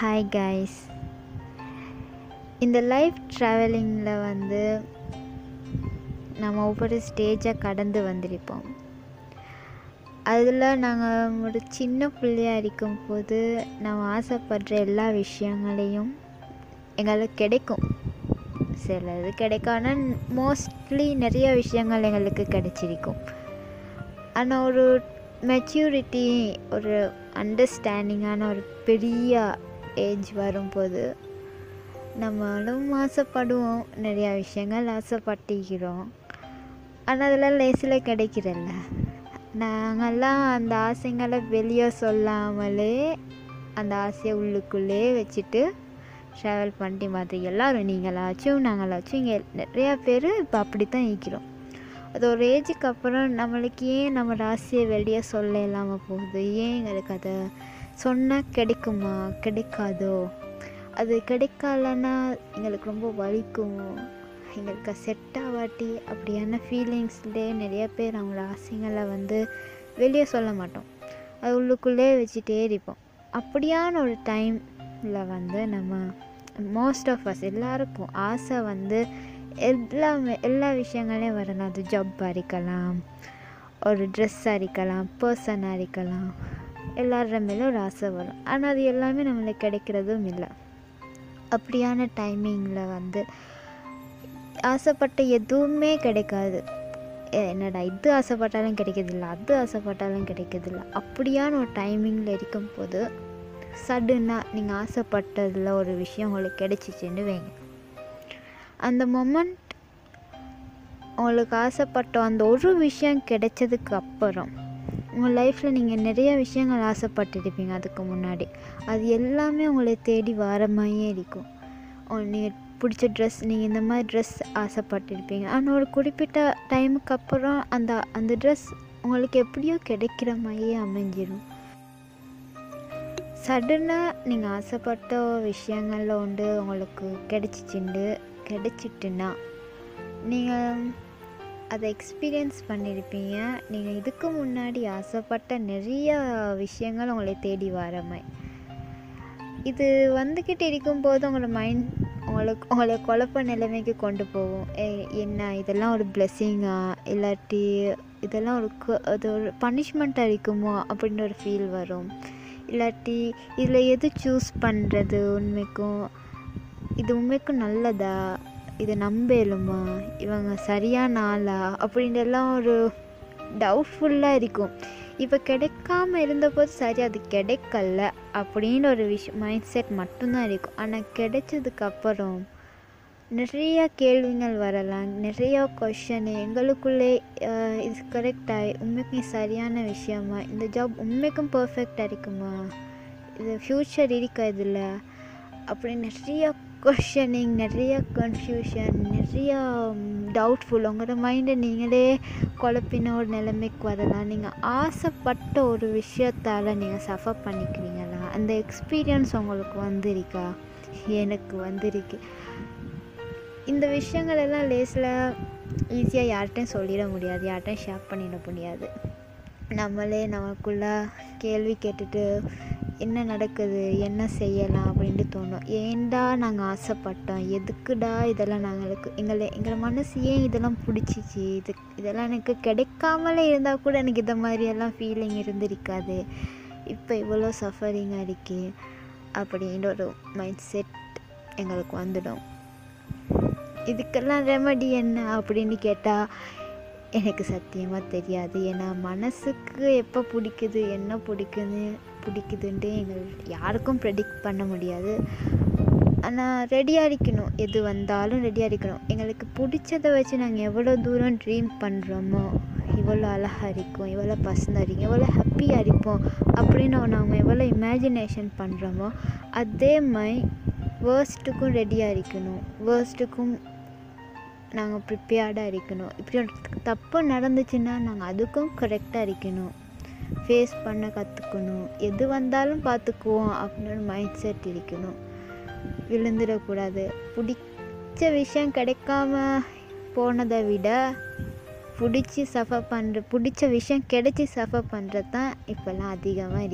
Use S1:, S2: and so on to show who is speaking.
S1: Hi guys இந்த life ட்ராவலிங்கில் வந்து நம்ம ஒவ்வொரு ஸ்டேஜாக கடந்து வந்திருப்போம். அதில் நாங்கள் ஒரு சின்ன பிள்ளையாக இருக்கும்போது நம்ம ஆசைப்படுற எல்லா விஷயங்களையும் எங்களுக்கு கிடைக்கும். சிலது கிடைக்கான மோஸ்ட்லி நிறைய விஷயங்கள் எங்களுக்கு கிடைச்சிருக்கும். ஆனால் ஒரு மெச்சூரிட்டி ஒரு அண்டர்ஸ்டாண்டிங்கான ஒரு பெரிய ஏஜ் வரும்போது நம்மளும் ஆசைப்படுவோம். நிறையா விஷயங்கள் ஆசைப்பட்டிக்கிறோம் ஆனால் அதெல்லாம் லேசில் கிடைக்கிறல்ல நாங்கள்லாம் அந்த ஆசைங்களை வெளியே சொல்லாமலே அந்த ஆசையை உள்ளுக்குள்ளே வச்சுட்டு ட்ராவல் பண்ணிட்டு மாதிரி எல்லோரும் நீங்களாச்சும் நாங்களாச்சும் இங்கே நிறையா பேர் இப்போ அப்படி தான் நிற்கிறோம் அது ஒரு ஏஜுக்கு அப்புறம் நம்மளுக்கு ஏன் நம்ம ராசியை வெளியே சொல்ல இல்லாமல் போகுது? ஏன் எங்களுக்கு அதை சொன்னால் கிடைக்குமா? கிடைக்காதோ? அது கிடைக்கலன்னா எங்களுக்கு ரொம்ப வலிக்கும். எங்களுக்கு செட் ஆகாட்டி அப்படியான ஃபீலிங்ஸ்லேயே நிறைய பேர் அவங்களோட ஆசைங்களை வந்து வெளியே சொல்ல மாட்டோம். அது உள்ளுக்குள்ளே வச்சுட்டே இருப்போம். அப்படியான ஒரு டைமில் வந்து நம்ம மோஸ்ட் ஆஃப் அஸ் எல்லாருக்கும் ஆசை வந்து எல்லாமே எல்லா விஷயங்களையும் வரணும். அது ஜப்பாக இருக்கலாம் ஒரு ட்ரெஸ்ஸாக இருக்கலாம் பர்சனாக இருக்கலாம். எல்லார மேலும் ஒரு ஆசை வரும். ஆனால் அது எல்லாமே நம்மளுக்கு கிடைக்கிறதும் இல்லை. அப்படியான டைமிங்கில் வந்து ஆசைப்பட்ட எதுவுமே கிடைக்காது. என்னடா இது ஆசைப்பட்டாலும் கிடைக்கிறதில்ல அது ஆசைப்பட்டாலும் கிடைக்கிறதில்ல. அப்படியான ஒரு டைமிங்கில் இருக்கும்போது சடனாக நீங்கள் ஆசைப்பட்டதில் ஒரு விஷயம் உங்களுக்கு கிடைச்சிச்சுன்னு வைங்க. அந்த மொமெண்ட் உங்களுக்கு ஆசைப்பட்ட அந்த ஒரு விஷயம் கிடைச்சதுக்கு அப்புறம் உங்கள் லைஃப்பில் நீங்கள் நிறைய விஷயங்கள் ஆசைப்பட்டுருப்பீங்க அதுக்கு முன்னாடி. அது எல்லாமே உங்களை தேடி வர மாதிரியே இருக்கும். நீங்கள் பிடிச்ச ட்ரெஸ் நீங்கள் இந்த மாதிரி ட்ரெஸ் ஆசைப்பட்டுருப்பீங்க. ஆனால் ஒரு குறிப்பிட்ட டைமுக்கு அப்புறம் அந்த அந்த ட்ரெஸ் உங்களுக்கு எப்படியோ கிடைக்கிற மாதிரியே அமைஞ்சிடும் சடனாக நீங்கள் ஆசைப்பட்ட விஷயங்களில் உண்டு உங்களுக்கு கிடைச்சிச்சுண்டு கிடைச்சிட்டுன்னா நீங்கள் அதை எக்ஸ்பீரியன்ஸ் பண்ணியிருப்பீங்க நீங்கள் இதுக்கு முன்னாடி ஆசைப்பட்ட நிறைய விஷயங்கள் உங்களை தேடி வர மாதிரி இது வந்துக்கிட்டு இருக்கும்போது உங்களோட மைண்ட் உங்களுக்கு உங்களை குழப்ப நிலைமைக்கு கொண்டு போகும். என்ன இதெல்லாம் ஒரு பிளெஸ்ஸிங்கா இல்லாட்டி இதெல்லாம் ஒரு அது ஒரு பனிஷ்மெண்ட்டாக இருக்குமோ? அப்படின்ற ஒரு ஃபீல் வரும். இல்லாட்டி இதில் எது சூஸ் பண்ணுறது உண்மைக்கும் இது உண்மைக்கும் நல்லதா? இதை நம்பலுமா இவங்க சரியான ஆளா அப்படின்றலாம் ஒரு டவுட்ஃபுல்லாக இருக்கும். இப்போ கிடைக்காம இருந்தபோது சரி அது கிடைக்கல அப்படின்னு ஒரு விஷயம் மைண்ட் செட் மட்டும்தான் இருக்கும். ஆனால் கிடைச்சதுக்கப்புறம் நிறையா கேள்விகள் வரலாம். நிறையா கொஷனு எங்களுக்குள்ளே இது கரெக்டாக உண்மைக்கும் சரியான விஷயமா? இந்த ஜாப் உண்மைக்கும் பர்ஃபெக்டாக இருக்குமா? இது ஃப்யூச்சர் இருக்கா இதில்? அப்படி நிறையா கொஷனிங் நிறைய கன்ஃபியூஷன் நிறையா டவுட்ஃபுல் உங்களோட மைண்டை நீங்களே குழப்பின ஒரு நிலைமைக்கு வரலாம். நீங்கள் ஆசைப்பட்ட ஒரு விஷயத்தால் நீங்கள் சஃபர் பண்ணிக்கிறீங்களா? அந்த எக்ஸ்பீரியன்ஸ் உங்களுக்கு வந்திருக்கா? எனக்கு வந்திருக்கு. இந்த விஷயங்கள் எல்லாம் லேஸில் ஈஸியாக யார்கிட்டையும் சொல்லிட முடியாது. யார்கிட்டையும் ஷேர் பண்ணிட முடியாது. நம்மளே நமக்குள்ள கேள்வி கேட்டுட்டு என்ன நடக்குது என்ன செய்யலாம் அப்படின்ட்டு தோணும். ஏன்டா நாங்கள் ஆசைப்பட்டோம்? எதுக்குடா இதெல்லாம் நாங்களுக்கு? எங்களை எங்களை மனசு ஏன் இதெல்லாம் பிடிச்சிச்சு? இது இதெல்லாம் எனக்கு கிடைக்காமலே இருந்தால் கூட எனக்கு இந்த மாதிரியெல்லாம் ஃபீலிங் இருந்திருக்காது. இப்போ இவ்வளோ சஃபரிங்காக இருக்கே அப்படின்ற ஒரு மைண்ட் செட் எங்களுக்கு வந்துடும். இதுக்கெல்லாம் ரெமடி என்ன அப்படின்னு கேட்டால் எனக்கு சத்தியமாக தெரியாது. ஏன்னா மனசுக்கு எப்போ பிடிக்குது என்ன பிடிக்குது பிடிக்குதுன்ட்டு எங்கள் யாருக்கும் ப்ரெடிக்ட் பண்ண முடியாது. ஆனால் ரெடியாக இருக்கணும். எது வந்தாலும் ரெடியாக இருக்கணும். எங்களுக்கு பிடிச்சதை வச்சு நாங்கள் எவ்வளோ தூரம் ட்ரீம் பண்ணுறோமோ இவ்வளோ அழகாக இருக்கும் இவ்வளோ பசங்க இருக்கும் எவ்வளோ ஹாப்பியாக இருப்போம் அப்படின்னு நாங்கள் எவ்வளோ இமேஜினேஷன் பண்ணுறோமோ அதே மாதிரி வேர்ஸ்ட்டுக்கும் ரெடியாக இருக்கணும். வேர்ஸ்ட்டுக்கும் நாங்கள் ப்ரிப்பேர்டாக இருக்கணும். இப்படி தப்பு நடந்துச்சுன்னா நாங்கள் அதுக்கும் கரெக்டாக இருக்கணும். ஃபேஸ் பண்ண கற்றுக்கணும் எது வந்தாலும் பார்த்துக்குவோம் அப்படின்னு மைண்ட் செட் இருக்கணும். விழுந்துடக்கூடாது. பிடிச்ச விஷயம் கிடைக்காம போனதை விட பிடிச்சி சஃபர் பண்ணுற பிடிச்ச விஷயம் கிடைச்சி சஃபர் பண்ணுறது தான் இப்போல்லாம் அதிகமாக இருக்குது